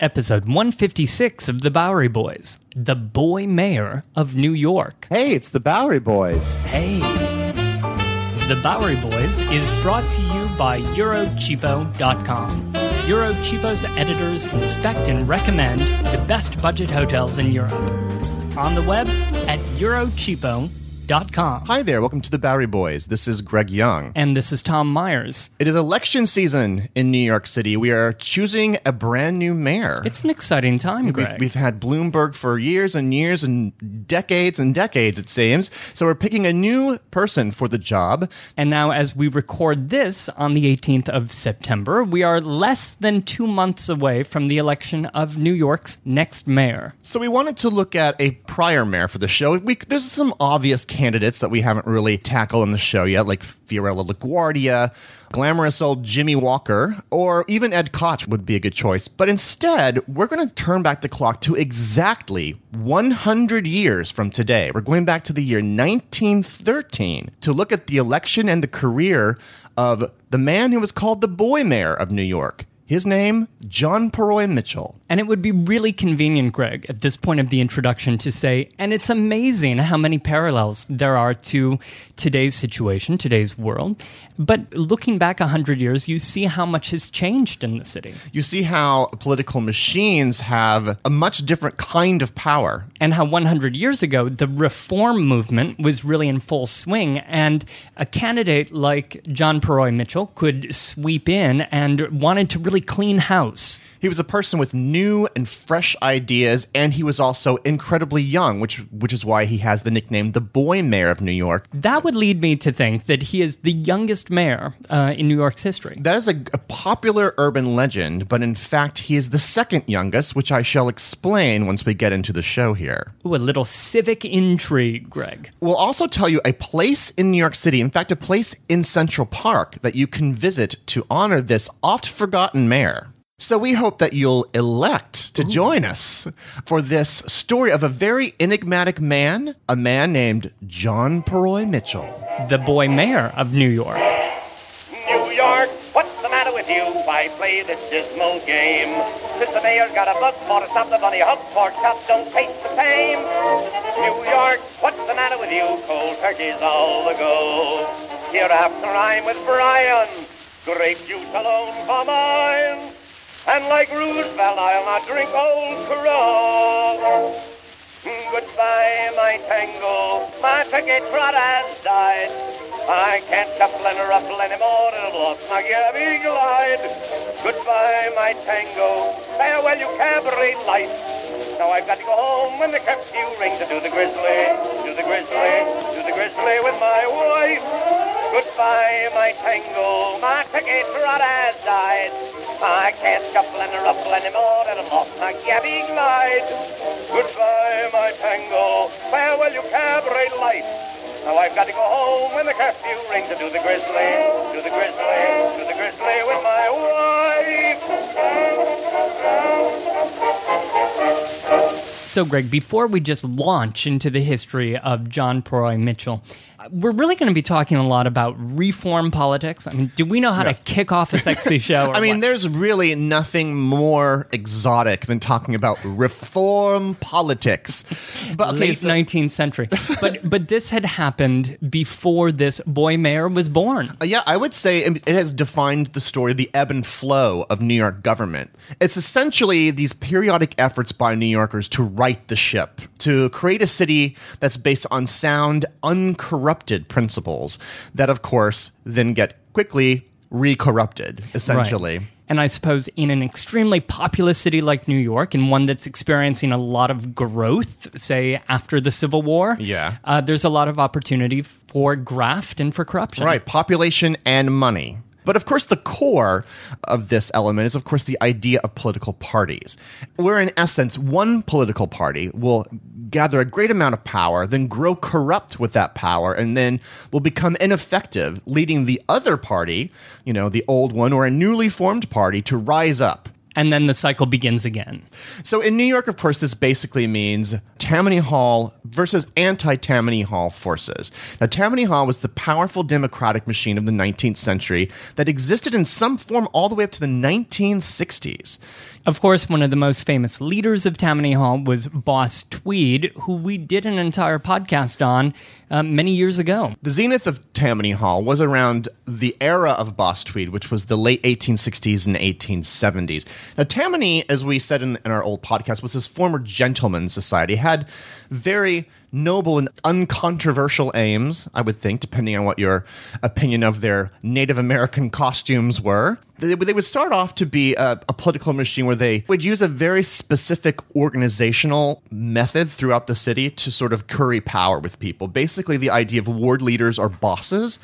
episode 156 of The Bowery Boys, the boy mayor of New York. Hey, it's the Bowery Boys. Hey. The Bowery Boys is brought to you by Eurocheapo.com. Eurocheapo's editors inspect and recommend the best budget hotels in Europe. On the web at Eurocheapo.com. Hi there, welcome to the Bowery Boys. This is Greg Young. And this is Tom Myers. It is election season in New York City. We are choosing a brand new mayor. It's an exciting time, We've, Greg. we've had Bloomberg for years and years and decades and decades, it seems. So we're picking a new person for the job. And now, as we record this on the 18th of September, we are less than two months away from the election of New York's next mayor. So we wanted to look at a prior mayor for the show. We, there's some obvious candidates that we haven't really tackled in the show yet, like Fiorello LaGuardia, glamorous old Jimmy Walker, or even Ed Koch would be a good choice. But instead, we're going to turn back the clock to exactly 100 years from today. We're going back to the year 1913 to look at the election and the career of the man who was called the boy mayor of New York. His name, John Purroy Mitchel. And it would be really convenient, Greg, at this point of the introduction to say, and it's amazing how many parallels there are to today's situation, today's world. But looking back 100 years, you see how much has changed in the city. You see how political machines have a much different kind of power. And how 100 years ago, the reform movement was really in full swing, and a candidate like John Purroy Mitchel could sweep in and wanted to really clean house. He was a person with new and fresh ideas, and he was also incredibly young, which which is why he has the nickname the Boy Mayor of New York. That would lead me to think that he is the youngest mayor uh, in New York's history. That is a, a popular urban legend, but in fact, he is the second youngest, which I shall explain once we get into the show here. Ooh, a little civic intrigue, Greg. We'll also tell you a place in New York City, in fact, a place in Central Park that you can visit to honor this oft forgotten mayor. So we hope that you'll elect to join us for this story of a very enigmatic man, a man named John Purroy Mitchel. The boy mayor of New York. New York, what's the matter with you? Why play this dismal game? Since the mayor's got a bug for to stop the bunny hug, pork chops don't taste the same. New York, what's the matter with you? Cold turkey's all the go. Hereafter I'm with Bryan, grape juice alone for mine. And like Roosevelt, I'll not drink old Corona. Goodbye, my tango. My ticket trot has died. I can't shuffle and ruffle anymore. It'll lost my gabby glide. Goodbye, my tango. Farewell, you cabaret life. Now I've got to go home when the curfew rings to do the grizzly, do the grizzly, do the grizzly with my wife. Goodbye, my tango. My ticket trot has died. I can't shuffle and ruffle anymore. And I've lost my gabby glide. Goodbye, my tango. Farewell, you cabaret life. Now I've got to go home when the curfew rings to do the grizzly, do the grizzly, do the grizzly with my wife. So, Greg, before we just launch into the history of John Purroy Mitchel, we're really going to be talking a lot about reform politics. I mean, do we know how to kick off a sexy show? I mean, what? there's really nothing more exotic than talking about reform politics. But okay, late so- 19th century. But but this had happened before this boy mayor was born. Uh, yeah, I would say it has defined the story, the ebb and flow of New York government. It's essentially these periodic efforts by New Yorkers to right the ship, to create a city that's based on sound, uncorrupted principles that, of course, then get quickly recorrupted, essentially. Right. And I suppose in an extremely populous city like New York, and one that's experiencing a lot of growth, say after the Civil War, Yeah. uh, there's a lot of opportunity for graft and for corruption. Right, population and money. But of course, the core of this element is, of course, the idea of political parties, where in essence, one political party will gather a great amount of power, then grow corrupt with that power, and then will become ineffective, leading the other party, you know, the old one or a newly formed party, to rise up. And then the cycle begins again. So in New York, of course, this basically means Tammany Hall versus anti Tammany Hall forces. Now, Tammany Hall was the powerful democratic machine of the 19th century that existed in some form all the way up to the 1960s. Of course, one of the most famous leaders of Tammany Hall was Boss Tweed, who we did an entire podcast on uh, many years ago. The zenith of Tammany Hall was around the era of Boss Tweed, which was the late 1860s and 1870s. Now, Tammany, as we said in, in our old podcast, was this former gentleman's society, had very noble and uncontroversial aims, I would think, depending on what your opinion of their Native American costumes were. They, they would start off to be a, a political machine where they would use a very specific organizational method throughout the city to sort of curry power with people. Basically, the idea of ward leaders or bosses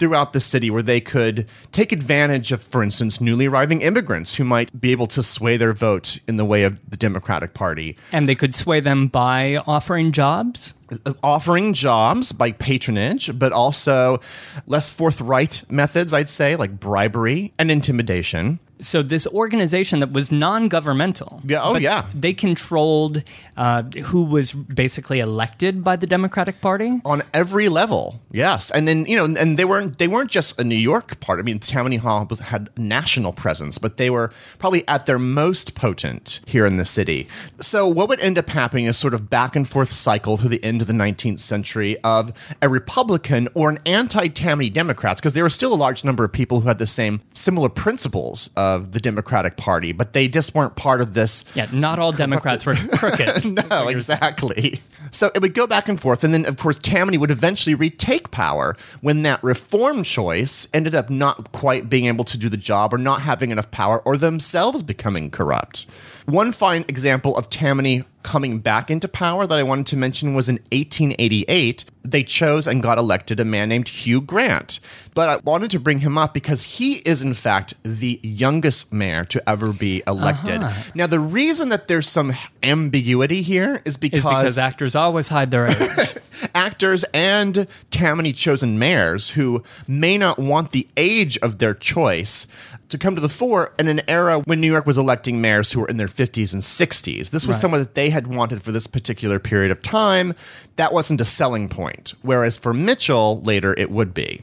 throughout the city where they could take advantage of, for instance, newly arriving immigrants who might be able to sway their vote in the way of the Democratic Party. And they could sway them by offering jobs? Offering jobs by patronage, but also less forthright methods, I'd say, like bribery and intimidation. So this organization that was non-governmental, Yeah, oh, yeah. they controlled uh, who was basically elected by the Democratic Party. on every level. Yes, and then you know, and they weren't they weren't just a New York part. I mean, Tammany Hall was, had national presence, but they were probably at their most potent here in the city. So what would end up happening is sort of back and forth cycle through the end of the 19th century of a Republican or an anti-Tammany Democrats, because there were still a large number of people who had the same similar principles of the Democratic Party, but they just weren't part of this Yeah, not all Democrats were crooked. no, exactly. So it would go back and forth, and then of course Tammany would eventually retake power when that reform choice ended up not quite being able to do the job, or not having enough power, or themselves becoming corrupt. One fine example of Tammany coming back into power that I wanted to mention was in 1888. They chose and got elected a man named Hugh Grant. But I wanted to bring him up because he is, in fact, the youngest mayor to ever be elected. Uh-huh. Now, the reason that there's some ambiguity here is Is because actors always hide their age. actors and Tammany chosen mayors who may not want the age of their choice to come to the fore in an era when New York was electing mayors who were in their 50s and 60s. This was Right. someone that they had wanted for this particular period of time. That wasn't a selling point, whereas for Mitchell later it would be.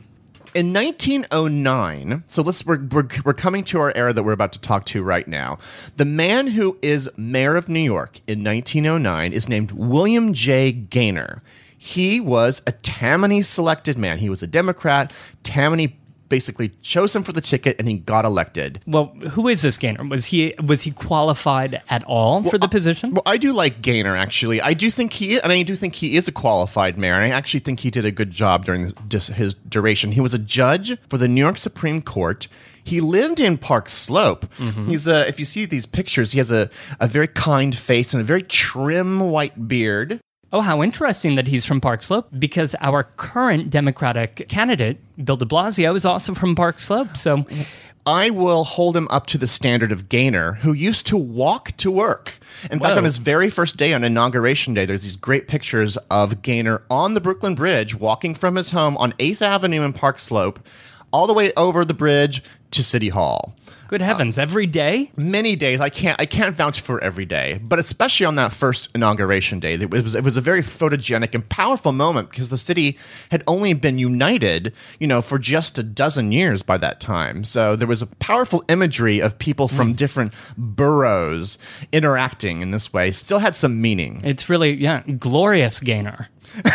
In 1909, so let's we're, we're, we're coming to our era that we're about to talk to right now. The man who is mayor of New York in 1909 is named William J. Gaynor. He was a Tammany selected man. He was a Democrat. Tammany basically chose him for the ticket and he got elected. well, who is this Gaynor? Was he was he qualified at all for the position? Well, I do like Gaynor actually. I do think he, and I do think he is a qualified mayor. And I actually think he did a good job during his duration. He was a judge for the New York Supreme Court. He lived in Park Slope. Mm-hmm. He's a, if you see these pictures, he has a, a very kind face and a very trim white beard. Oh, how interesting that he's from Park Slope because our current Democratic candidate, Bill de Blasio, is also from Park Slope. So I will hold him up to the standard of Gaynor, who used to walk to work. In fact, on his very first day, on Inauguration Day, there's these great pictures of Gaynor on the Brooklyn Bridge, walking from his home on 8th Avenue in Park Slope, all the way over the bridge to City Hall. good heavens, every day? Many days, I can't, I can't vouch for every day, but especially on that first inauguration day, it was, it was a very photogenic and powerful moment because the city had only been united, you know, for just a dozen years by that time. So there was a powerful imagery of people from mm. different boroughs interacting in this way. Still had some meaning. It's really, yeah, glorious Gaynor.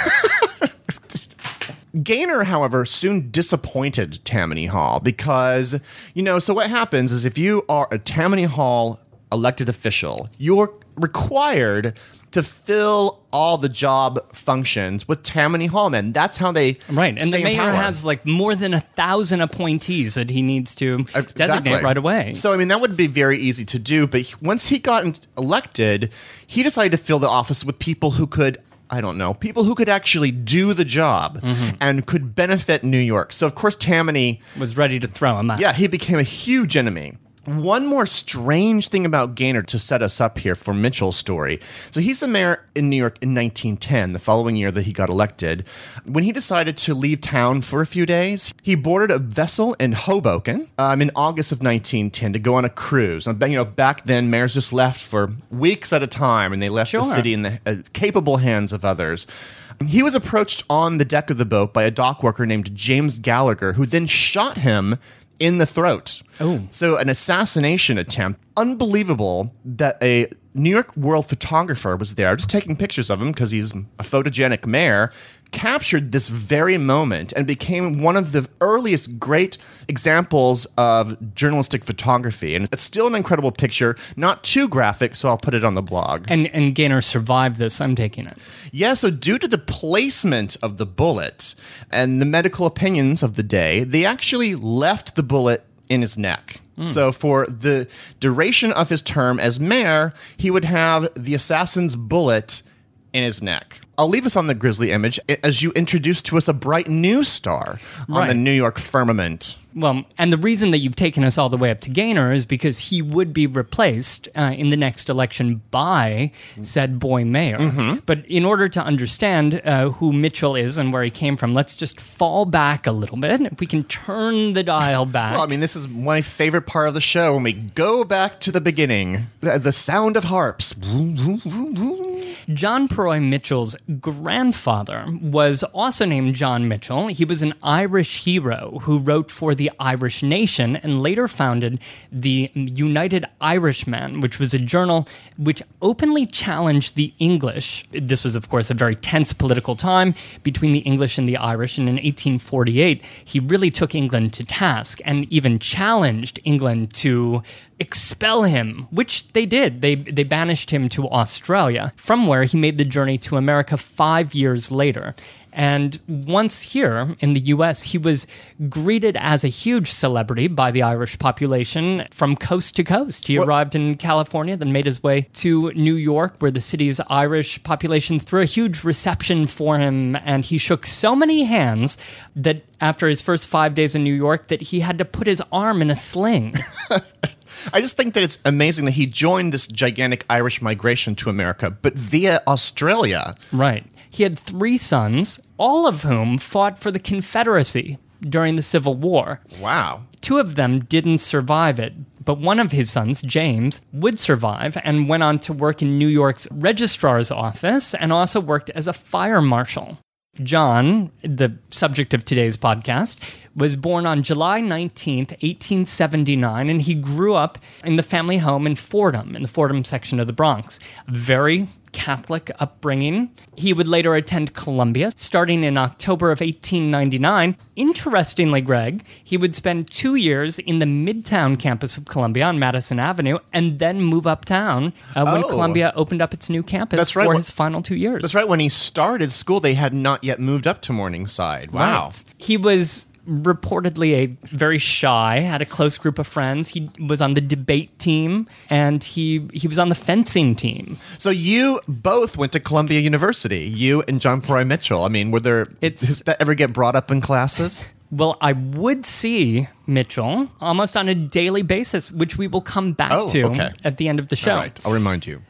Gaynor, however, soon disappointed Tammany Hall because, you know, so what happens is if you are a Tammany Hall elected official, you're required to fill all the job functions with Tammany Hall men. That's how they Right. And the mayor has like more than a thousand appointees that he needs to uh, designate right away. So I mean that would be very easy to do, but once he got elected, he decided to fill the office with people who could I don't know, people who could actually do the job Mm-hmm. and could benefit New York. So of course Tammany was ready to throw him out. yeah, he became a huge enemy. One more strange thing about Gaynor to set us up here for Mitchel's story. So he's the mayor in New York in 1910, the following year that he got elected. When he decided to leave town for a few days, he boarded a vessel in Hoboken um, in August of 1910 to go on a cruise. And, you know, back then, mayors just left for weeks at a time, and they left the city in the uh, capable hands of others. He was approached on the deck of the boat by a dock worker named James Gallagher, who then shot him in the throat. Oh. So, an assassination attempt. unbelievable that a New York World photographer was there, just taking pictures of him because he's a photogenic mayor, captured this very moment and became one of the earliest great examples of journalistic photography. And it's still an incredible picture, not too graphic, so I'll put it on the blog. And and Gaynor survived this. I'm taking it. Yeah, so due to the placement of the bullet and the medical opinions of the day, they actually left the bullet in his neck. Hmm. So for the duration of his term as mayor, he would have the assassin's bullet in his neck. I'll leave us on the grisly image as you introduce to us a bright new star on the New York firmament. Well, and the reason that you've taken us all the way up to Gaynor is because he would be replaced uh, in the next election by said boy mayor. But in order to understand uh, who Mitchel is and where he came from, let's just fall back a little bit. If we can turn the dial back. Well, I mean, this is my favorite part of the show when we go back to the beginning. The, the sound of harps. John Purroy Mitchel's grandfather was also named John Mitchel. He was an Irish hero who wrote for the Irish Nation and later founded the United Irishman, which was a journal which openly challenged the English. This was, of course, a very tense political time between the English and the Irish. And in 1848, he really took England to task and even challenged England to expel him, which they did. They they banished him to Australia, from where he made the journey to America five years later. And once here in the US, he was greeted as a huge celebrity by the Irish population from coast to coast. He arrived in California, then made his way to New York, where the city's Irish population threw a huge reception for him. And he shook so many hands that after his first five days in New York, that he had to put his arm in a sling. I just think that it's amazing that he joined this gigantic Irish migration to America, but via Australia. Right. He had three sons, all of whom fought for the Confederacy during the Civil War. Wow. Two of them didn't survive it, but one of his sons, James, would survive and went on to work in New York's registrar's office and also worked as a fire marshal. John, the subject of today's podcast, was born on July 19th, 1879, and he grew up in the family home in Fordham, in the Fordham section of the Bronx. Very Catholic upbringing. He would later attend Columbia, starting in October of 1899. Interestingly, Greg, he would spend two years in the Midtown campus of Columbia on Madison Avenue and then move uptown uh, when Oh. Columbia opened up its new campus That's right. for his final two years. That's right. When he started school, they had not yet moved up to Morningside. Wow. Right. He was reportedly a very shy, had a close group of friends. He was on the debate team and he he was on the fencing team. So you both went to Columbia University. You and John Purroy Mitchel. I mean, were there? It's- does that ever get brought up in classes? Well, I would see Mitchel almost on a daily basis, which we will come back Oh, to okay. at the end of the show. All right. I'll remind you.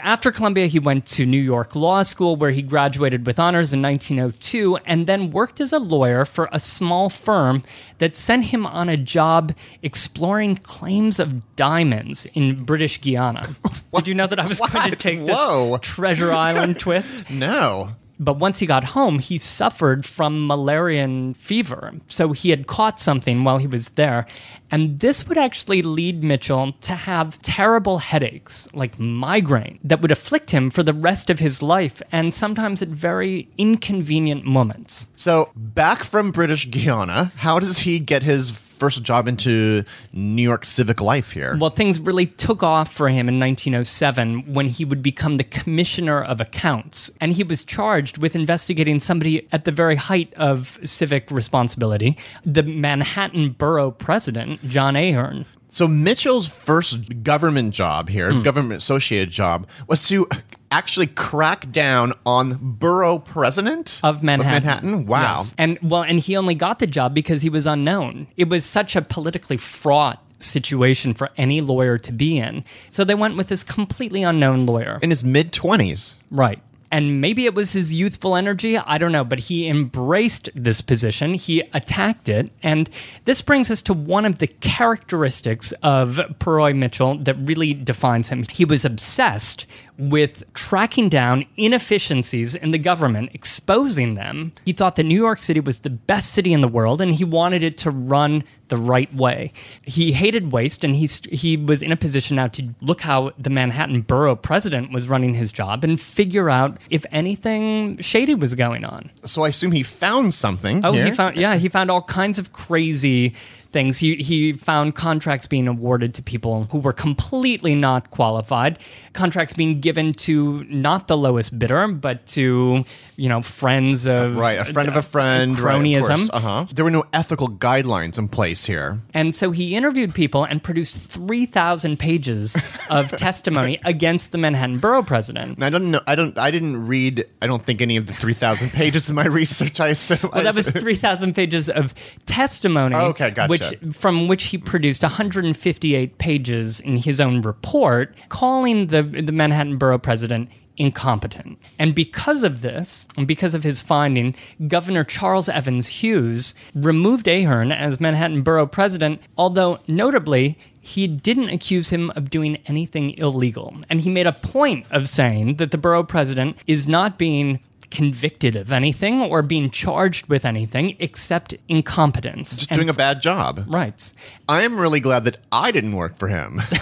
After Columbia, he went to New York Law School, where he graduated with honors in 1902, and then worked as a lawyer for a small firm that sent him on a job exploring claims of diamonds in British Guiana. Did you know that I was going to What? take this Whoa. Treasure Island twist? No. But once he got home, he suffered from malarian fever. So he had caught something while he was there. And this would actually lead Mitchel to have terrible headaches, like migraine, that would afflict him for the rest of his life, and sometimes at very inconvenient moments. So back from British Guiana, how does he get his first job into New York civic life here? Well, things really took off for him in 1907 when he would become the commissioner of accounts. And he was charged with investigating somebody at the very height of civic responsibility, the Manhattan borough president, John Ahearn. So Mitchel's first government job here, Hmm. government associated job, was to actually crack down on borough president of Manhattan. Manhattan? Wow. Yes. And well, and he only got the job because he was unknown. It was such a politically fraught situation for any lawyer to be in. So they went with this completely unknown lawyer. In his mid twenties. Right. And maybe it was his youthful energy, I don't know, but he embraced this position. He attacked it. And this brings us to one of the characteristics of Purroy Mitchel that really defines him. He was obsessed with tracking down inefficiencies in the government, exposing them. He thought that New York City was the best city in the world, and he wanted it to run the right way. He hated waste, and he he was in a position now to look how the Manhattan borough president was running his job and figure out if anything shady was going on. So I assume he found something. Oh, here. he found yeah, he found all kinds of crazy things. He he found contracts being awarded to people who were completely not qualified, contracts being given to not the lowest bidder, but to you know friends of Right, a friend of a friend. cronyism. uh huh. There were no ethical guidelines in place here. And so he interviewed people and produced 3,000 pages of testimony against the Manhattan borough president. And I don't know. I don't. I didn't read. I don't think any of the three thousand pages in my research. I assume. Well, that was 3,000 pages of testimony, Oh, Okay, gotcha. which from which he produced 158 pages in his own report, calling the the Manhattan borough president incompetent. And because of this, and because of his finding, Governor Charles Evans Hughes removed Ahearn as Manhattan borough president, although notably he didn't accuse him of doing anything illegal. And he made a point of saying that the borough president is not being convicted of anything or being charged with anything except incompetence. just And doing a bad job. Right. I am really glad that I didn't work for him.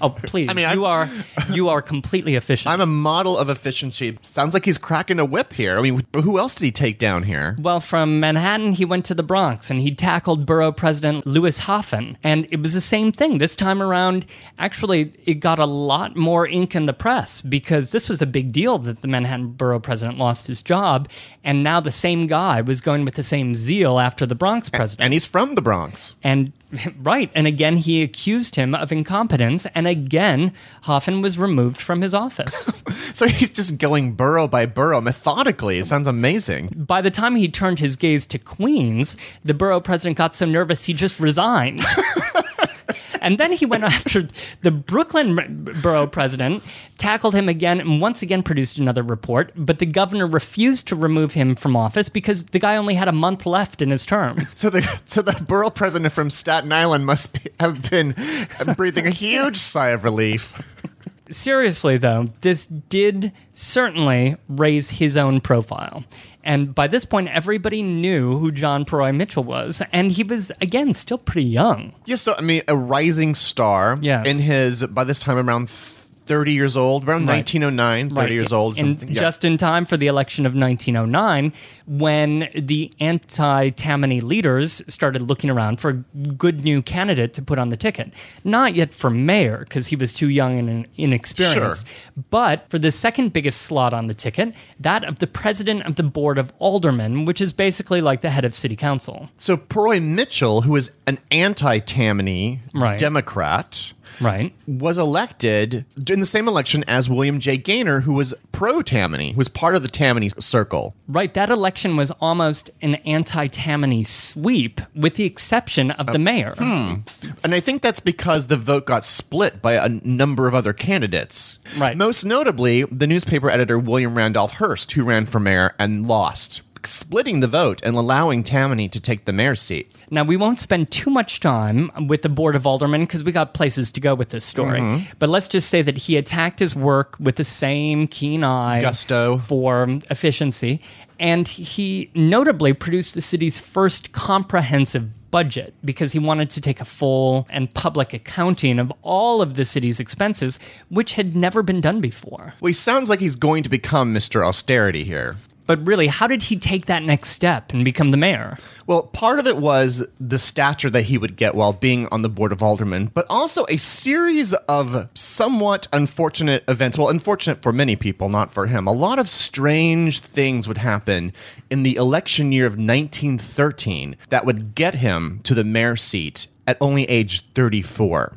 Oh, please. I mean, you I'm- are you are completely efficient. I'm a model of efficiency. Sounds like he's cracking a whip here. I mean, who else did he take down here? well, from Manhattan, he went to the Bronx and he tackled borough president Louis Haffen. And it was the same thing. This time around, actually, it got a lot more ink in the press because this was a big deal that the Manhattan borough president lost his job. And now the same guy was going with the same zeal after the Bronx president. And he's from the Bronx. And right, and again he accused him of incompetence, and again Hoffman was removed from his office. So he's just going borough by borough methodically. It sounds amazing. By the time he turned his gaze to Queens, the borough president got so nervous he just resigned. And then he went after the Brooklyn borough president, tackled him again, and once again produced another report. But the governor refused to remove him from office because the guy only had a month left in his term. So the so the borough president from Staten Island must be, have been breathing a huge sigh of relief. Seriously, though, this did certainly raise his own profile. And by this point, everybody knew who John Purroy Mitchel was. And he was, again, still pretty young. Yes, so I mean, a rising star. Yes. In his by this time around thirty years old, around Right. 1909, 30 years old. And. Yeah. just in time for the election of 1909, when the anti Tammany leaders started looking around for a good new candidate to put on the ticket. Not yet for mayor, because he was too young and inexperienced, but for the second biggest slot on the ticket, that of the president of the board of aldermen, which is basically like the head of city council. So Purroy Mitchel, who is an anti-Tammany Right. Democrat, Right. was elected in the same election as William J. Gaynor, who was pro-Tammany, who was part of the Tammany circle. Right, that election was almost an anti Tammany sweep, with the exception of the oh. mayor. Hmm. And I think that's because the vote got split by a number of other candidates. Right. Most notably, the newspaper editor William Randolph Hearst, who ran for mayor and lost, splitting the vote and allowing Tammany to take the mayor's seat. Now, we won't spend too much time with the Board of Aldermen because we got places to go with this story. Mm-hmm. But let's just say that he attacked his work with the same keen eye Gusto. for efficiency. And he notably produced the city's first comprehensive budget because he wanted to take a full and public accounting of all of the city's expenses, which had never been done before. Well, he sounds like he's going to become Mr. Austerity here. But really, how did he take that next step and become the mayor? Well, part of it was the stature that he would get while being on the board of aldermen, but also a series of somewhat unfortunate events. Well, unfortunate for many people, not for him. A lot of strange things would happen in the election year of 1913 that would get him to the mayor seat at only age 34.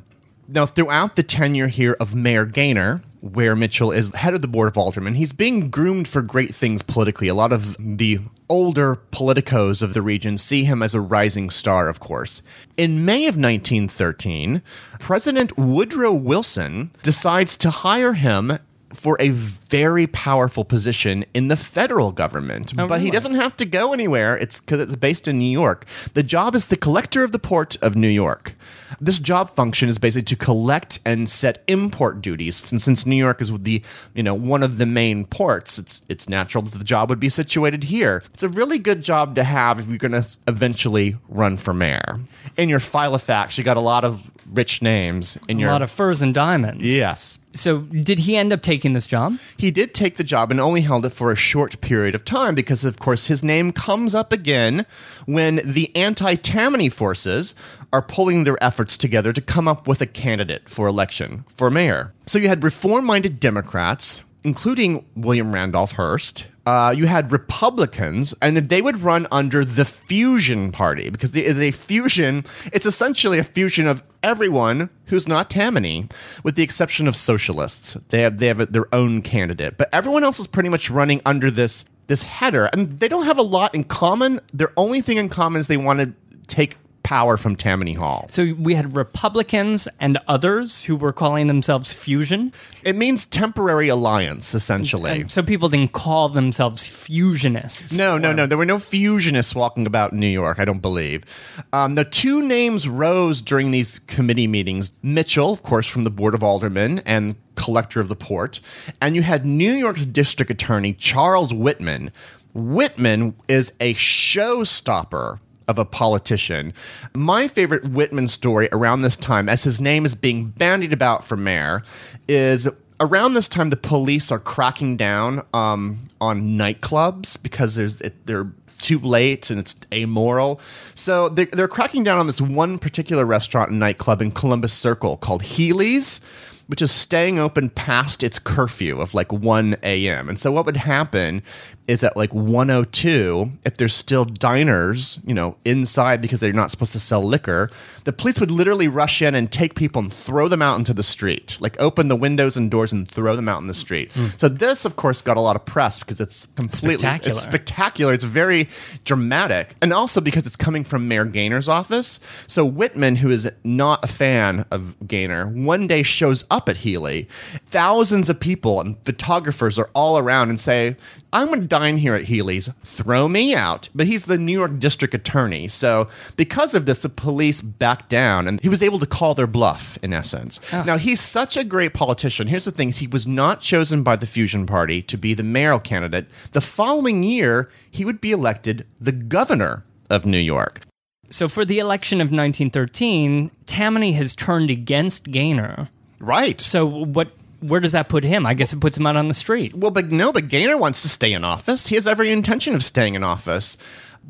Now, throughout the tenure here of Mayor Gaynor, where Mitchel is head of the Board of Aldermen, he's being groomed for great things politically. A lot of the older politicos of the region see him as a rising star, of course. In May of 1913, President Woodrow Wilson decides to hire him for a very powerful position in the federal government. Oh, but he doesn't have to go anywhere. It's because it's based in New York. The job is the collector of the port of New York. This job function is basically to collect and set import duties. And since New York is the you know one of the main ports, it's it's natural that the job would be situated here. It's a really good job to have if you're going to eventually run for mayor. In your file of facts, you got a lot of rich names. In A your lot of furs and diamonds. yes. So did he end up taking this job? He did take the job and only held it for a short period of time because, of course, his name comes up again when the anti Tammany forces are pulling their efforts together to come up with a candidate for election for mayor. So you had reform minded Democrats, including William Randolph Hearst. Uh, you had Republicans, and they would run under the Fusion Party because it is a fusion. It's essentially a fusion of everyone who's not Tammany, with the exception of socialists. They have they have their own candidate, but everyone else is pretty much running under this this header, and they don't have a lot in common. Their only thing in common is they want to take power from Tammany Hall. So we had Republicans and others who were calling themselves Fusion. It means temporary alliance, essentially. And so people didn't call themselves fusionists. No, no, no. There were no fusionists walking about in New York, I don't believe. Um, the two names rose during these committee meetings Mitchel, of course, from the Board of Aldermen and collector of the port. And you had New York's district attorney, Charles Whitman. Whitman is a showstopper of a politician. My favorite Whitman story around this time, as his name is being bandied about for mayor, is around this time the police are cracking down um, on nightclubs because there's they're too late and it's amoral. So they're, they're cracking down on this one particular restaurant and nightclub in Columbus Circle called Healy's which is staying open past its curfew of like 1 a.m. And so what would happen is at like 102, if there's still diners, you know, inside because they're not supposed to sell liquor, the police would literally rush in and take people and throw them out into the street, like open the windows and doors and throw them out in the street. Hmm. So this, of course, got a lot of press because it's completely Spectacular. It's spectacular. It's very dramatic, and also because it's coming from Mayor Gaynor's office. So Whitman, who is not a fan of Gaynor, one day shows up at Healy. Thousands of people and photographers are all around and say, "I'm going to dine here at Healy's. Throw me out." But he's the New York District Attorney, so because of this, the police backed down, and he was able to call their bluff. In essence, oh. now he's such a great politician. Here's the thing: he was not chosen by the Fusion Party to be the mayoral candidate. The following year, he would be elected the governor of New York. So for the election of 1913, Tammany has turned against Gaynor. Right. So what? Where does that put him? I guess it puts him out on the street. Well, but no, but Gaynor wants to stay in office. He has every intention of staying in office.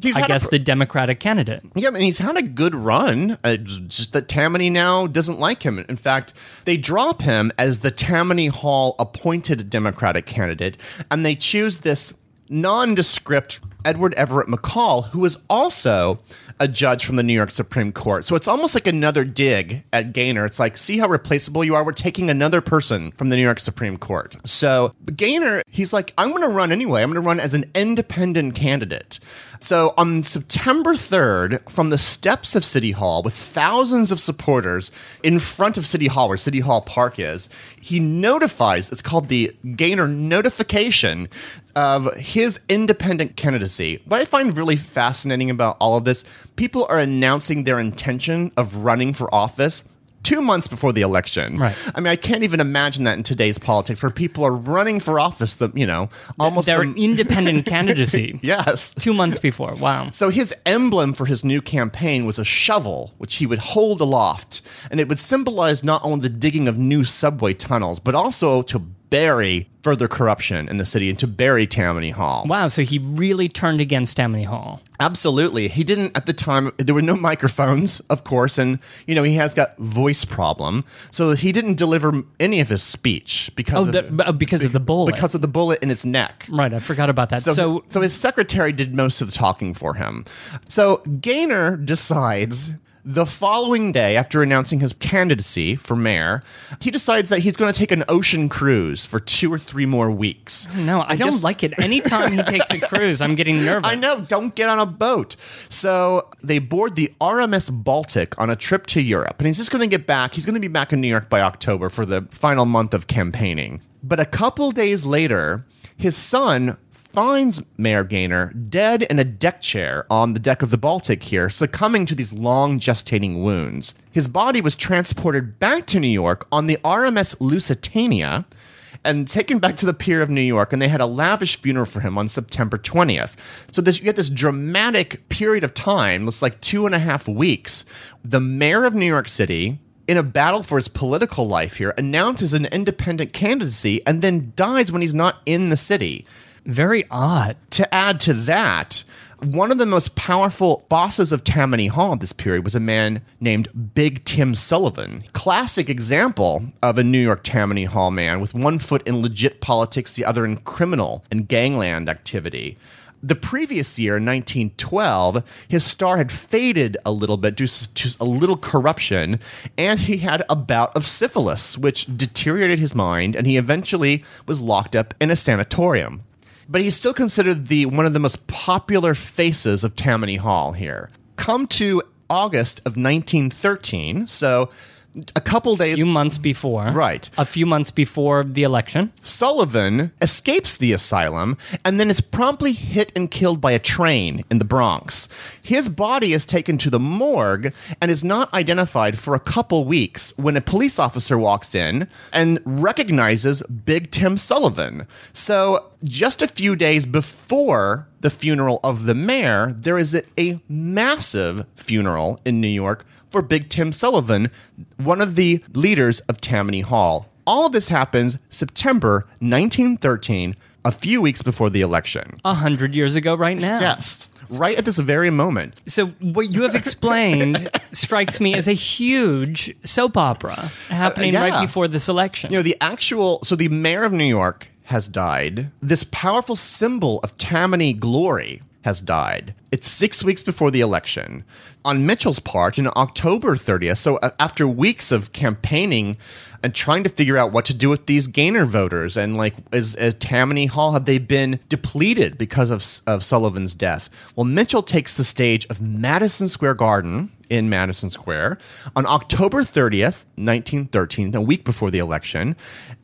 He's I a guess the Democratic candidate. Yeah, I mean, he's had a good run. Uh, just that Tammany now doesn't like him. In fact, they drop him as the Tammany Hall appointed Democratic candidate, and they choose this nondescript Edward Everett McCall, who is also a judge from the New York Supreme Court. So it's almost like another dig at Gaynor. It's like, see how replaceable you are? We're taking another person from the New York Supreme Court. So Gaynor, he's like, I'm going to run anyway. I'm going to run as an independent candidate. So on September 3rd, from the steps of City Hall, with thousands of supporters in front of City Hall, where City Hall Park is, he notifies, it's called the Gaynor notification of his independent candidacy. What I find really fascinating about all of this, people are announcing their intention of running for office two months before the election. Right. I mean, I can't even imagine that in today's politics where people are running for office, the, you know, almost Their the- independent candidacy. Yes. Two months before. Wow. So his emblem for his new campaign was a shovel, which he would hold aloft, and it would symbolize not only the digging of new subway tunnels, but also to bury further corruption in the city and to bury Tammany Hall. Wow. So he really turned against Tammany Hall. Absolutely. He didn't at the time there were no microphones, of course, and you know, he has got voice problem. So he didn't deliver any of his speech because Oh, of the, uh, because of the bullet. because of the bullet in his neck. right. I forgot about that. So, So, so, his secretary did most of the talking for him. So Gaynor decides The following day, after announcing his candidacy for mayor, he decides that he's going to take an ocean cruise for two or three more weeks. Oh, no, I don't just- like it. Anytime he takes a cruise, I'm getting nervous. I know, don't get on a boat. So they board the RMS Baltic on a trip to Europe, and he's just going to get back. He's going to be back in New York by October for the final month of campaigning. But a couple days later, his son finds Mayor Gaynor dead in a deck chair on the deck of the Baltic here, succumbing to these long gestating wounds. His body was transported back to New York on the RMS Lusitania and taken back to the pier of New York, and they had a lavish funeral for him on September 20th. So this, you get this dramatic period of time, it's like two and a half weeks. The mayor of New York City, in a battle for his political life here, announces an independent candidacy and then dies when he's not in the city. Very odd. To add to that, one of the most powerful bosses of Tammany Hall at this period was a man named Big Tim Sullivan. Classic example of a New York Tammany Hall man with one foot in legit politics, the other in criminal and gangland activity. The previous year, 1912, his star had faded a little bit due to a little corruption, and he had a bout of syphilis, which deteriorated his mind, and he eventually was locked up in a sanatorium but he's still considered the one of the most popular faces of Tammany Hall here. Come to August of 1913, so a couple days a few months before. Right. A few months before the election. Sullivan escapes the asylum and then is promptly hit and killed by a train in the Bronx. His body is taken to the morgue and is not identified for a couple weeks when a police officer walks in and recognizes Big Tim Sullivan. So, just a few days before the funeral of the mayor, there is a, a massive funeral in New York for Big Tim Sullivan, one of the leaders of Tammany Hall. All of this happens September 1913, a few weeks before the election. A hundred years ago, right now. Yes, right at this very moment. So what you have explained strikes me as a huge soap opera happening Uh, yeah. right before this election. You know, the actual, so the mayor of New York has died. This powerful symbol of Tammany glory has died. It's six weeks before the election. On Mitchel's part, in October 30th, so after weeks of campaigning and trying to figure out what to do with these Gaynor voters, and like, is, is Tammany Hall, have they been depleted because of, of Sullivan's death? Well, Mitchel takes the stage of Madison Square Garden in Madison Square on October 30th, 1913, a week before the election,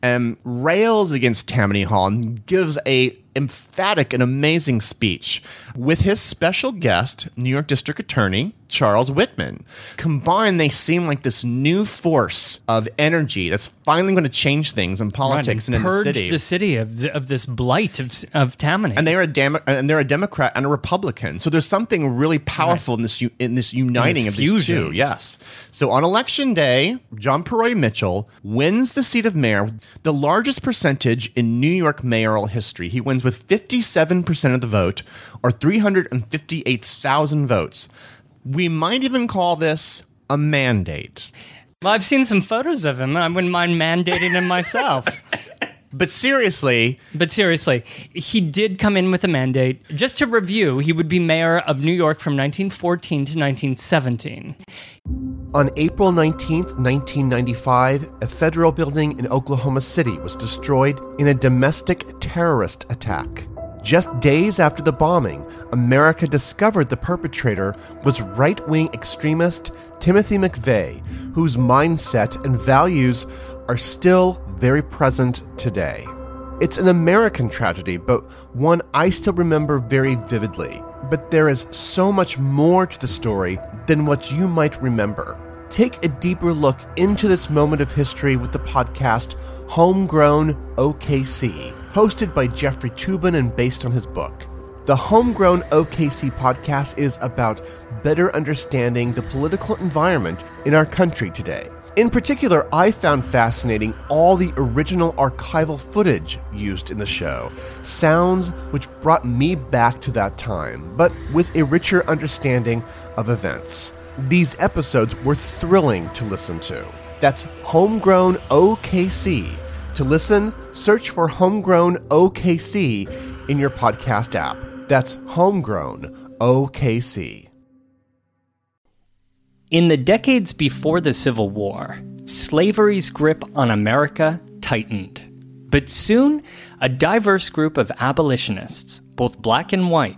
and rails against Tammany Hall and gives a emphatic and amazing speech with his special guest, New York District Attorney Charles Whitman. Combined, they seem like this new force of energy that's finally going to change things in Right, politics and in the purge city. the city of, th- of this blight of, of Tammany. and they are a and they're a Democrat and a Republican. So there's something really powerful in this in this uniting this of these two. Yes. So on election day, John Purroy Mitchel wins the seat of mayor, the largest percentage in New York mayoral history. He wins with 57% of the vote, or 358,000 votes. We might even call this a mandate. well, I've seen some photos of him. and I wouldn't mind mandating him myself. But seriously, But seriously, he did come in with a mandate. Just to review, he would be mayor of New York from 1914 to 1917. On April 19th, 1995, a federal building in Oklahoma City was destroyed in a domestic terrorist attack. Just days after the bombing, America discovered the perpetrator was right wing extremist Timothy McVeigh, whose mindset and values are still very present today. It's an American tragedy, but one I still remember very vividly. But there is so much more to the story than what you might remember. Take a deeper look into this moment of history with the podcast Homegrown OKC, hosted by Jeffrey Toobin and based on his book. The Homegrown OKC podcast is about better understanding the political environment in our country today. In particular, I found fascinating all the original archival footage used in the show, sounds which brought me back to that time, but with a richer understanding of events. These episodes were thrilling to listen to. That's Homegrown OKC. To listen, search for Homegrown OKC in your podcast app. That's Homegrown OKC. In the decades before the Civil War, slavery's grip on America tightened. But soon, a diverse group of abolitionists, both black and white,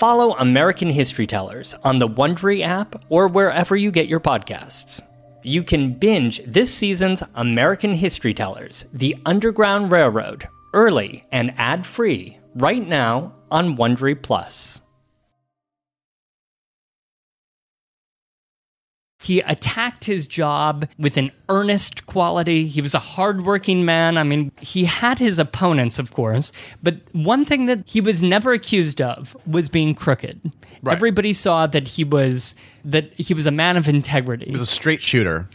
Follow American History Tellers on the Wondery app or wherever you get your podcasts. You can binge this season's American History Tellers, The Underground Railroad, early and ad-free right now on Wondery Plus. He attacked his job with an earnest quality. He was a hardworking man. I mean, he had his opponents, of course, but one thing that he was never accused of was being crooked. Right. Everybody saw that he was that he was a man of integrity. He was a straight shooter.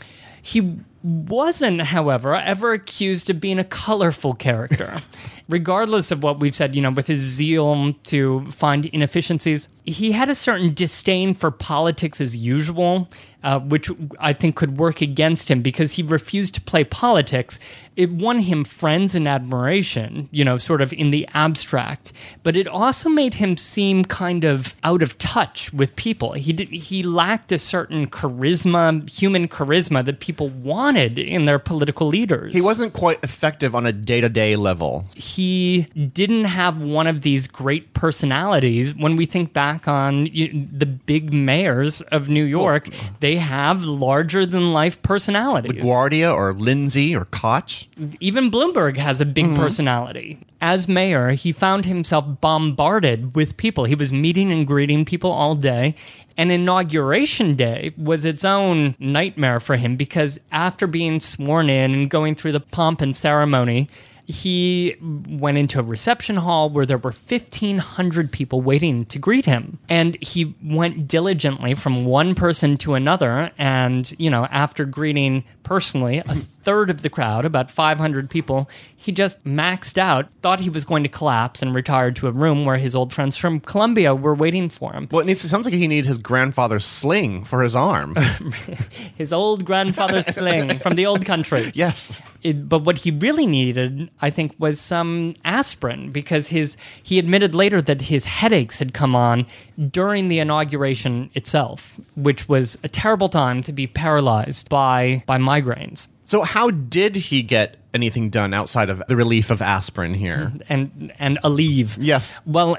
He wasn't, however, ever accused of being a colorful character. Regardless of what we've said, you know, with his zeal to find inefficiencies, he had a certain disdain for politics as usual, uh, which I think could work against him because he refused to play politics. It won him friends and admiration, you know, sort of in the abstract, but it also made him seem kind of out of touch with people. He did, he lacked a certain charisma, human charisma that people wanted in their political leaders. He wasn't quite effective on a day to day level. he didn't have one of these great personalities. When we think back on you, the big mayors of New York, they have larger than life personalities. LaGuardia or Lindsay or Koch. Even Bloomberg has a big mm-hmm. personality. As mayor, he found himself bombarded with people. He was meeting and greeting people all day. And inauguration day was its own nightmare for him because after being sworn in and going through the pomp and ceremony, he went into a reception hall where there were 1,500 people waiting to greet him. And he went diligently from one person to another. And, you know, after greeting personally a third of the crowd, about 500 people, he just maxed out, thought he was going to collapse, and retired to a room where his old friends from Columbia were waiting for him. Well, it, needs, it sounds like he needed his grandfather's sling for his arm. His old grandfather's sling from the old country. yes. It, but what he really needed, I think, was some aspirin because his he admitted later that his headaches had come on during the inauguration itself, which was a terrible time to be paralyzed by by migraines. So, how did he get anything done outside of the relief of aspirin here? and and Aleve. Yes. Well,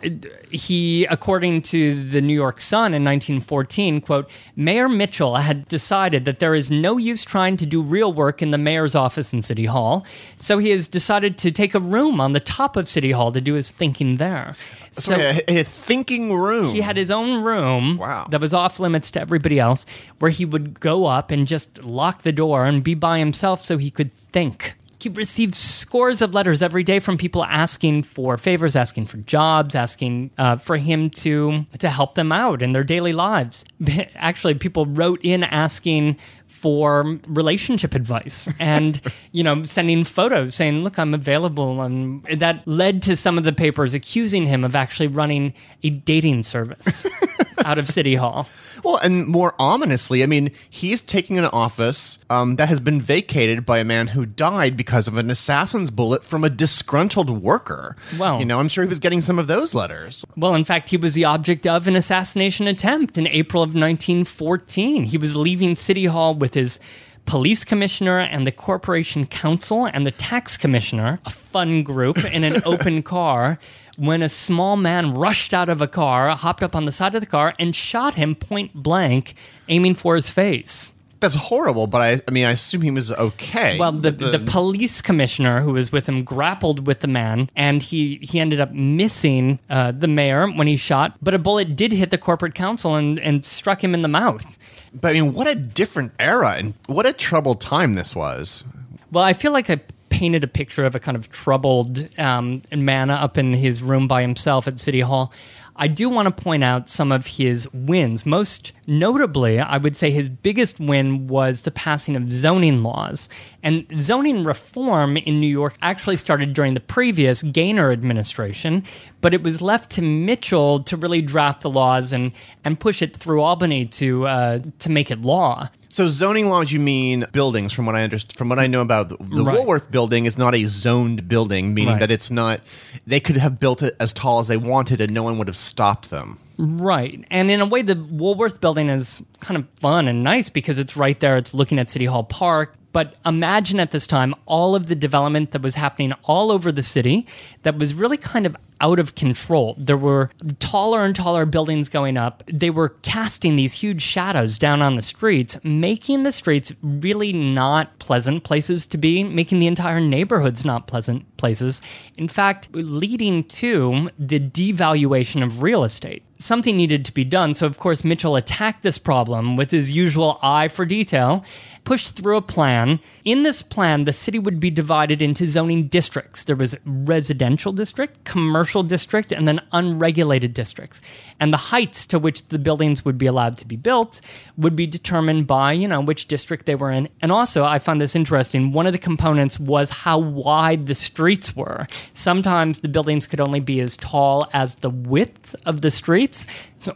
he, according to the New York Sun in 1914, quote, Mayor Mitchel had decided that there is no use trying to do real work in the mayor's office in City Hall, so he has decided to take a room on the top of City Hall to do his thinking there. So, a, a thinking room. He had his own room Wow. that was off limits to everybody else, where he would go up and just lock the door and be by himself so he could think. He received scores of letters every day from people asking for favors, asking for jobs, asking uh, for him to to help them out in their daily lives. Actually, people wrote in asking for relationship advice and you know sending photos saying look i'm available and that led to some of the papers accusing him of actually running a dating service out of city hall Well, and more ominously, I mean, he's taking an office um, that has been vacated by a man who died because of an assassin's bullet from a disgruntled worker. Well- you know, I'm sure he was getting some of those letters. well in fact he was the object of an assassination attempt in april of 1914 he was leaving city hall with his police commissioner and the corporation counsel and the tax commissioner a fun group in an open car when a small man rushed out of a car hopped up on the side of the car and shot him point blank aiming for his face That's horrible, but I, I mean, I assume he was okay. Well, the, the police commissioner who was with him grappled with the man, and he he ended up missing uh, the mayor when he shot. But a bullet did hit the corporate counsel and and struck him in the mouth. but I mean, what a different era and what a troubled time this was. Well, I feel like I painted a picture of a kind of troubled um, man up in his room by himself at City Hall. I do want to point out some of his wins. Most notably, I would say his biggest win was the passing of zoning laws. And zoning reform in New York actually started during the previous Gaynor administration, but it was left to Mitchel to really draft the laws and, and push it through Albany to uh, to make it law. So zoning laws, you mean buildings? From what I understand, from what I know about the, the Right. Woolworth building, is not a zoned building, meaning Right. that it's not. They could have built it as tall as they wanted, and no one would have stopped them. Right. And in a way, the Woolworth building is kind of fun and nice because it's right there. It's looking at City Hall Park. But imagine at this time all of the development that was happening all over the city that was really kind of out of control. There were taller and taller buildings going up. They were casting these huge shadows down on the streets, making the streets really not pleasant places to be, making the entire neighborhoods not pleasant places. In fact, leading to the devaluation of real estate something needed to be done. So, of course, Mitchel attacked this problem with his usual eye for detail, pushed through a plan. In this plan, the city would be divided into zoning districts. There was residential district, commercial district, and then unregulated districts. And the heights to which the buildings would be allowed to be built would be determined by, you know, which district they were in. And also, I found this interesting. One of the components was how wide the streets were. Sometimes the buildings could only be as tall as the width of the streets,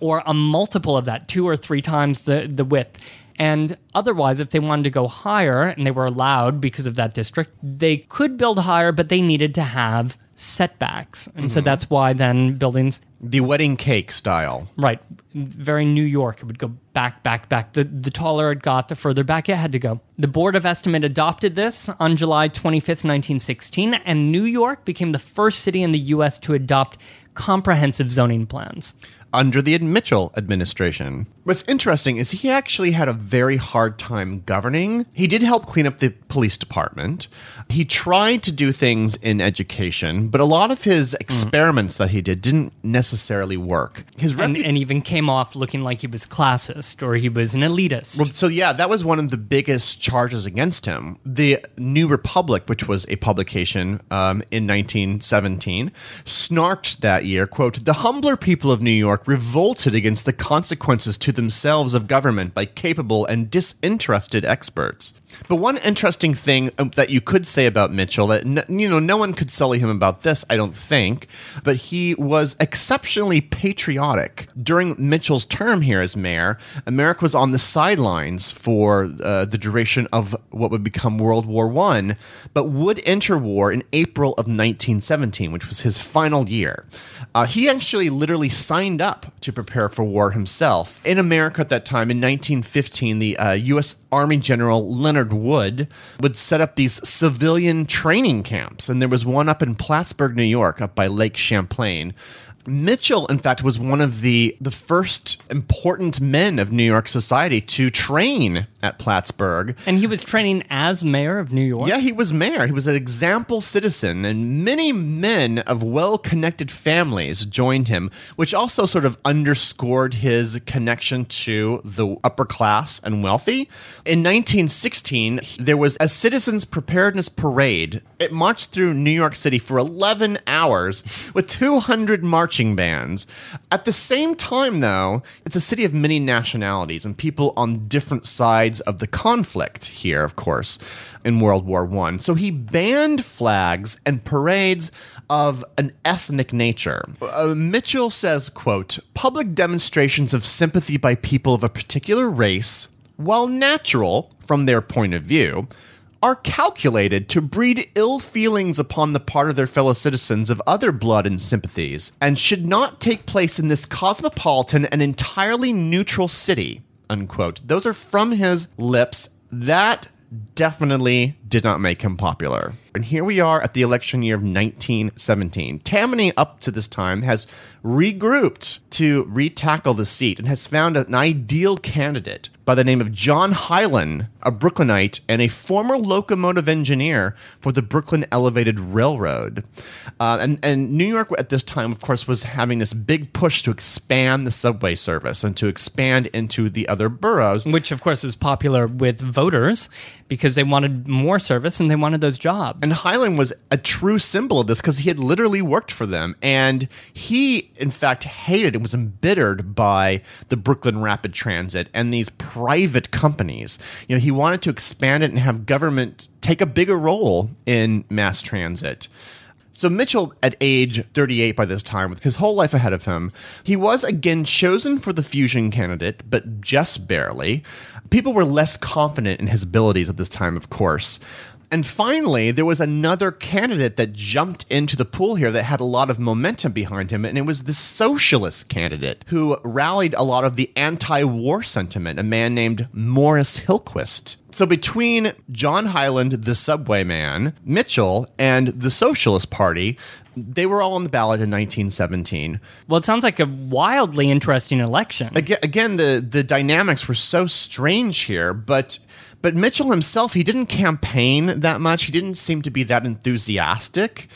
or a multiple of that, two or three times the, the width. And otherwise, if they wanted to go higher and they were allowed because of that district, they could build higher, but they needed to have setbacks. And so mm-hmm. that's why then buildings The wedding cake style. Right. Very New York. It would go back, back, back. The, the taller it got, the further back it had to go. The Board of Estimate adopted this on July 25th, 1916, and New York became the first city in the U.S. to adopt comprehensive zoning plans. under the Mitchel administration. What's interesting is he actually had a very hard time governing. He did help clean up the police department. He tried to do things in education, but a lot of his experiments that he did didn't necessarily work. His And, and even came off looking like he was classist or he was an elitist. Well, so yeah, that was one of the biggest charges against him. The New Republic, which was a publication um, in 1917, snarked that year, "quote The humbler people of New York revolted against the consequences to themselves of government by capable and disinterested experts." But one interesting thing um, that you could say about Mitchel that n- you know no one could sully him about this, I don't think, but he was exceptionally patriotic during Mitchel's term here as mayor. America was on the sidelines for uh, the duration of what would become World War One, but would enter war in April of 1917, which was his final year. Uh, he actually literally signed up to prepare for war himself in America at that time. In 1915, the uh, U.S. Army General Leonard Wood would set up these civilian training camps, and there was one up in Plattsburgh, New York, up by Lake Champlain. Mitchel, in fact, was one of the the first important men of New York society to train at Plattsburgh. and he was training as mayor of New York. Yeah, he was mayor. He was an example citizen, and many men of well connected families joined him, which also sort of underscored his connection to the upper class and wealthy. In 1916, there was a citizens' preparedness parade. It marched through New York City for 11 hours with 200 marching bands. At the same time, though, it's a city of many nationalities and people on different sides of the conflict here, of course, in World War One. So he banned flags and parades of an ethnic nature. Uh, Mitchel says, quote, public demonstrations of sympathy by people of a particular race, while natural from their point of view, are calculated to breed ill feelings upon the part of their fellow citizens of other blood and sympathies, and should not take place in this cosmopolitan and entirely neutral city. Unquote. Those are from his lips. That definitely did not make him popular. And here we are at the election year of 1917. Tammany, up to this time, has regrouped to retackle the seat and has found an ideal candidate by the name of John Hylan, a Brooklynite and a former locomotive engineer for the Brooklyn Elevated Railroad. Uh, and, and New York at this time, of course, was having this big push to expand the subway service and to expand into the other boroughs. Which, of course, is popular with voters because they wanted more service and they wanted those jobs. And Hylan was a true symbol of this because he had literally worked for them. And he, in fact, hated and was embittered by the Brooklyn Rapid Transit and these private companies. You know, he wanted to expand it and have government take a bigger role in mass transit. So Mitchel, at age 38 by this time, with his whole life ahead of him, he was again chosen for the fusion candidate, but just barely. People were less confident in his abilities at this time, of course. And finally, there was another candidate that jumped into the pool here that had a lot of momentum behind him, and it was the socialist candidate who rallied a lot of the anti war sentiment, a man named Morris Hillquit. So between John Hylan, the subway man, Mitchel, and the Socialist Party, they were all on the ballot in 1917. Well, it sounds like a wildly interesting election. Again, again the, the dynamics were so strange here, but but Mitchel himself, he didn't campaign that much. He didn't seem to be that enthusiastic.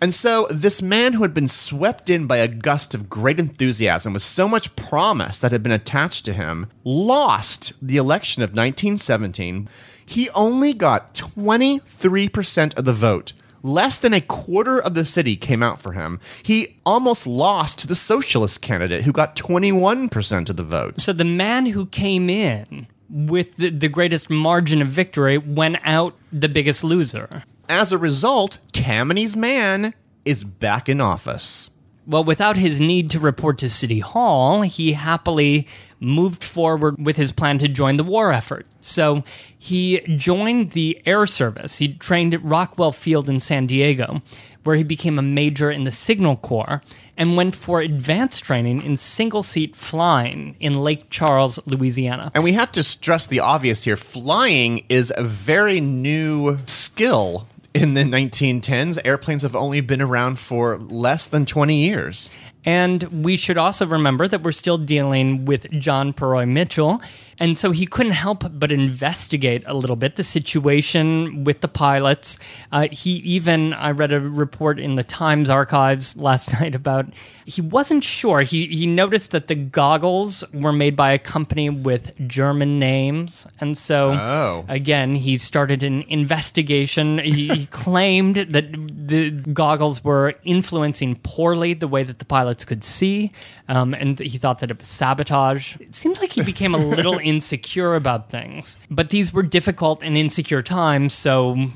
And so, this man who had been swept in by a gust of great enthusiasm with so much promise that had been attached to him lost the election of 1917. He only got 23% of the vote. Less than a quarter of the city came out for him. He almost lost to the socialist candidate who got 21% of the vote. So the man who came in with the, the greatest margin of victory went out the biggest loser. As a result, Tammany's man is back in office. Well, without his need to report to City Hall, he happily moved forward with his plan to join the war effort. So he joined the Air Service. He trained at Rockwell Field in San Diego, where he became a major in the Signal Corps and went for advanced training in single seat flying in Lake Charles, Louisiana. And we have to stress the obvious here flying is a very new skill in the 1910s. Airplanes have only been around for less than 20 years. And we should also remember that we're still dealing with John Purroy Mitchel. And so he couldn't help but investigate a little bit the situation with the pilots. Uh, he even, I read a report in the Times archives last night about he wasn't sure. He, he noticed that the goggles were made by a company with German names. And so, Oh. again, he started an investigation. he, he claimed that the goggles were influencing poorly the way that the pilots could see. Um, and he thought that it was sabotage. It seems like he became a little insecure about things. But these were difficult and insecure times, so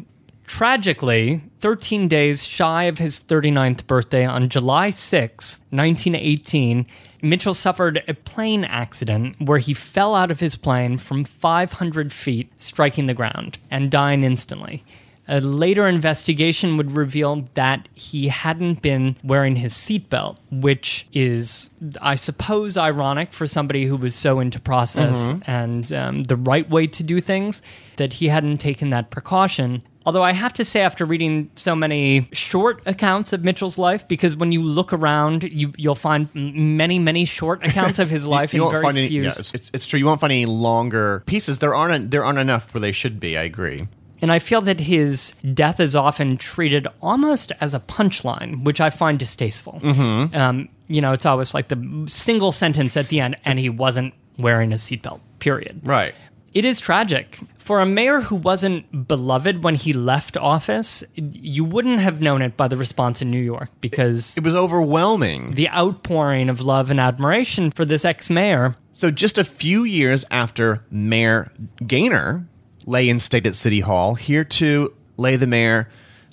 tragically, 13 days shy of his 39th birthday on July 6, 1918, Mitchel suffered a plane accident where he fell out of his plane from 500 feet, striking the ground and dying instantly. A later investigation would reveal that he hadn't been wearing his seatbelt, which is, I suppose, ironic for somebody who was so into process and um, the right way to do things that he hadn't taken that precaution. Although I have to say, after reading so many short accounts of Mitchel's life, because when you look around, you, you'll find many, many short accounts of his life you and won't very find any. few Yeah, it's, it's, it's true. You won't find any longer pieces. There aren't. There aren't enough where they should be. I agree. And I feel that his death is often treated almost as a punchline, which I find distasteful. Mm-hmm. Um, you know, it's always like the single sentence at the end, and he wasn't wearing a seatbelt, period. Right. It is tragic. For a mayor who wasn't beloved when he left office, you wouldn't have known it by the response in New York because It was overwhelming. the outpouring of love and admiration for this ex mayor So, just a few years after Mayor Gaynor lay in state at City Hall, here too lay the mayor,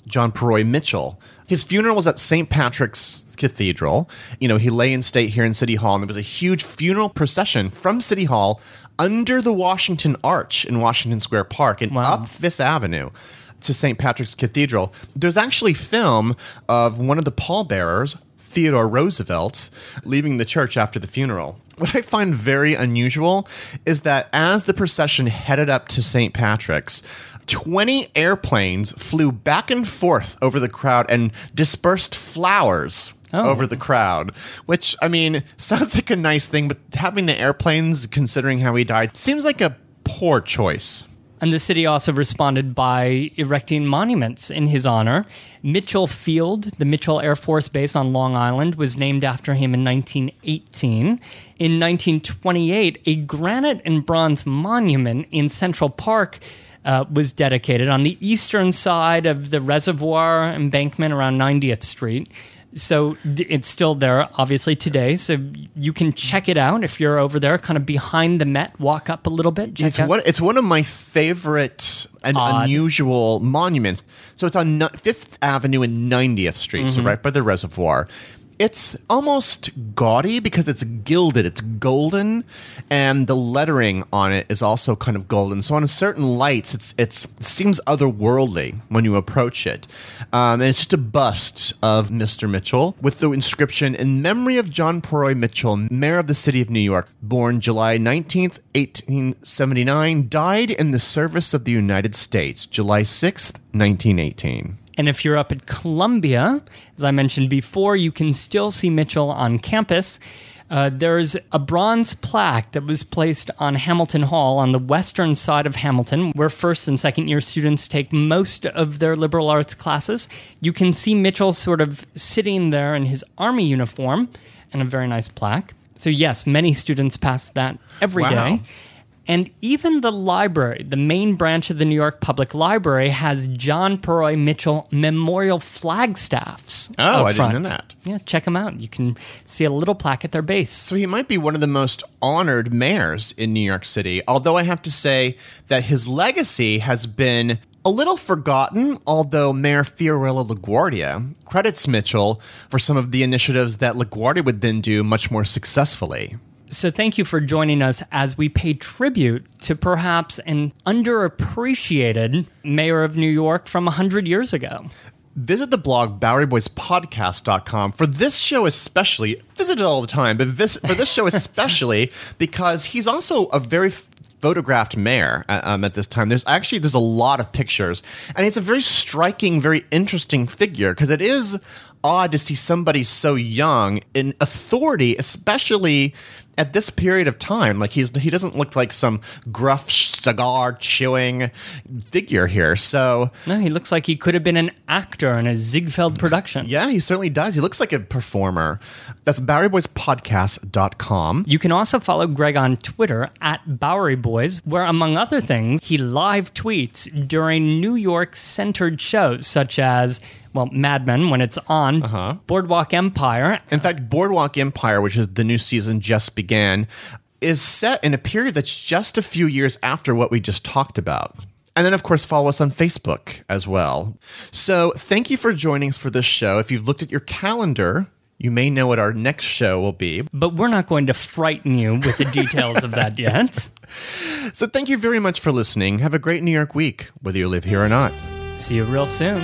John Purroy Mitchel. His funeral was at St. Patrick's Cathedral. You know, he lay in state here in City Hall, and there was a huge funeral procession from City Hall under the Washington Arch in Washington Square Park and Wow. up Fifth Avenue to St. Patrick's Cathedral. There's actually film of one of the pallbearers, Theodore Roosevelt, leaving the church after the funeral. What I find very unusual is that as the procession headed up to St. Patrick's, 20 airplanes flew back and forth over the crowd and dispersed flowers Oh. over the crowd, which, I mean, sounds like a nice thing, but having the airplanes, considering how he died, seems like a poor choice. And the city also responded by erecting monuments in his honor. Mitchel Field, the Mitchel Air Force Base on Long Island, was named after him in 1918. In 1928, a granite and bronze monument in Central Park uh, was dedicated on the eastern side of the reservoir embankment around 90th Street. So it's still there, obviously, today. So you can check it out if you're over there, kind of behind the Met. Walk up a little bit. It's out- one. It's one of my favorite and Odd. unusual monuments. So it's on Fifth Avenue and 90th Street, Mm-hmm. so right by the reservoir. It's almost gaudy because it's gilded. It's golden, and the lettering on it is also kind of golden. So on certain lights, it's it's it seems otherworldly when you approach it. Um, and it's just a bust of Mr. Mitchel with the inscription "In memory of John Purroy Mitchel, Mayor of the City of New York, born July 19th, 1879, died in the service of the United States, July 6th, 1918." And if you're up at Columbia, as I mentioned before, you can still see Mitchel on campus. Uh, there's a bronze plaque that was placed on Hamilton Hall on the western side of Hamilton, where first and second year students take most of their liberal arts classes. You can see Mitchel sort of sitting there in his army uniform and a very nice plaque. So, yes, many students pass that every day. And even the library, the main branch of the New York Public Library, has John Purroy Mitchel memorial flagstaffs. Oh, I didn't know that. Yeah, check them out. You can see a little plaque at their base. So he might be one of the most honored mayors in New York City. Although I have to say that his legacy has been a little forgotten, although Mayor Fiorello LaGuardia credits Mitchel for some of the initiatives that LaGuardia would then do much more successfully. So thank you for joining us as we pay tribute to perhaps an underappreciated mayor of New York from 100 years ago. Visit the blog BoweryBoysPodcast.com for this show especially. Visit it all the time, but this, for this show especially because he's also a very photographed mayor uh, um, at this time. There's actually there's a lot of pictures, and it's a very striking, very interesting figure because it is odd to see somebody so young in authority, especially at this period of time. Like he's he doesn't look like some gruff cigar chewing figure here. So No, he looks like he could have been an actor in a Ziegfeld production. yeah, he certainly does. He looks like a performer. That's BoweryBoysPodcast.com. You can also follow Greg on Twitter at Bowery Boys, where, among other things, he live tweets during New York centered shows such as, well, Mad Men when it's on, Uh-huh. Boardwalk Empire, In fact, Boardwalk Empire, which is the new season just began, is set in a period that's just a few years after what we just talked about. And then, of course, follow us on Facebook as well. So, thank you for joining us for this show. If you've looked at your calendar, you may know what our next show will be. but we're not going to frighten you with the details of that yet. So, thank you very much for listening. Have a great New York week, whether you live here or not. See you real soon.